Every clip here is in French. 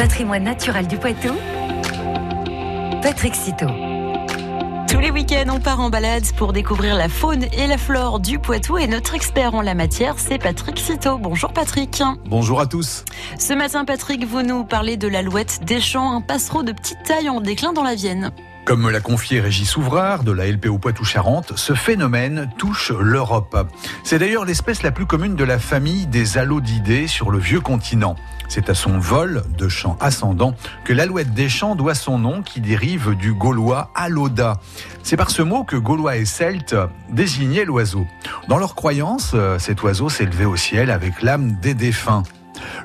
Patrimoine naturel du Poitou, Patrick Citeau. Tous les week-ends, on part en balade pour découvrir la faune et la flore du Poitou et notre expert en la matière, c'est Patrick Citeau. Bonjour Patrick. Bonjour à tous. Ce matin, Patrick, vous nous parlez de l'alouette des champs, un passereau de petite taille en déclin dans la Vienne. Comme me l'a confié Régis Ouvrard de la LPO Poitou-Charentes, ce phénomène touche l'Europe. C'est d'ailleurs l'espèce la plus commune de la famille des allodidés sur le vieux continent. C'est à son vol de champ ascendant que l'alouette des champs doit son nom qui dérive du gaulois aloda. C'est par ce mot que Gaulois et Celtes désignaient l'oiseau. Dans leur croyance, cet oiseau s'élevait au ciel avec l'âme des défunts.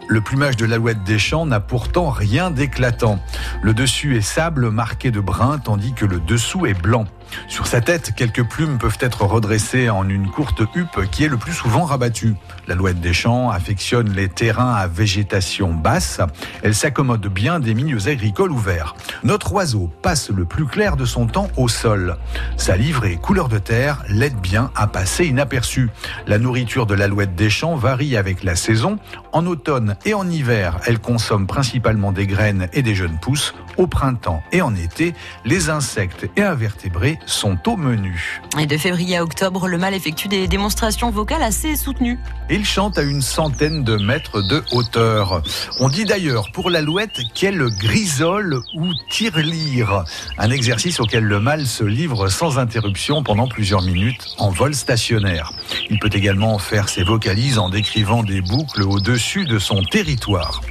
Le plumage de l'alouette des champs n'a pourtant rien d'éclatant. Le dessus est sable marqué de brun tandis que le dessous est blanc. Sur sa tête, quelques plumes peuvent être redressées en une courte huppe qui est le plus souvent rabattue. L'alouette des champs affectionne les terrains à végétation basse. Elle s'accommode bien des milieux agricoles ouverts. Notre oiseau passe le plus clair de son temps au sol. Sa livrée couleur de terre l'aide bien à passer inaperçu. La nourriture de l'alouette des champs varie avec la saison. En automne et en hiver, elle consomme principalement des graines et des jeunes pousses. Au printemps et en été, les insectes et invertébrés sont au menu. Et de février à octobre, le mâle effectue des démonstrations vocales assez soutenues. Il chante à une centaine de mètres de hauteur. On dit d'ailleurs pour l'alouette qu'elle grisole ou tire-lire, un exercice auquel le mâle se livre sans interruption pendant plusieurs minutes en vol stationnaire. Il peut également faire ses vocalises en décrivant des boucles au-dessus de son territoire.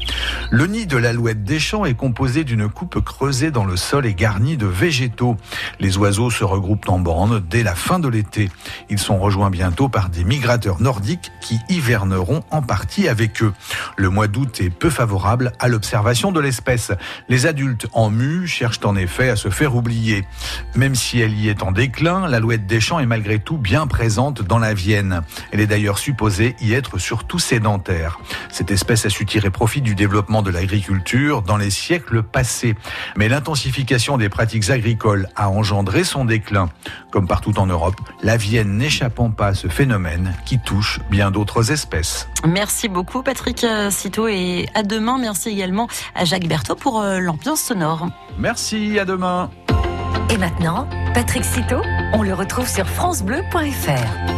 Le nid de l'alouette des champs est composé d'une coupe creusée dans le sol et garnie de végétaux. Les oiseaux se regroupent en bande dès la fin de l'été. Ils sont rejoints bientôt par des migrateurs nordiques qui hiverneront en partie avec eux. Le mois d'août est peu favorable à l'observation de l'espèce. Les adultes en mue cherchent en effet à se faire oublier. Même si elle y est en déclin, l'alouette des champs est malgré tout bien présente dans la Vienne. Elle est d'ailleurs supposée y être surtout sédentaire. Cette espèce a su tirer profit du développement de l'agriculture dans les siècles passés. Mais l'intensification des pratiques agricoles a engendré son déclin. Comme partout en Europe, la Vienne n'échappant pas à ce phénomène qui touche bien d'autres espèces. Merci beaucoup Patrick Citeau et à demain. Merci également à Jacques Berthaud pour euh, l'ambiance sonore. Merci, à demain. Et maintenant, Patrick Citeau, on le retrouve sur francebleu.fr.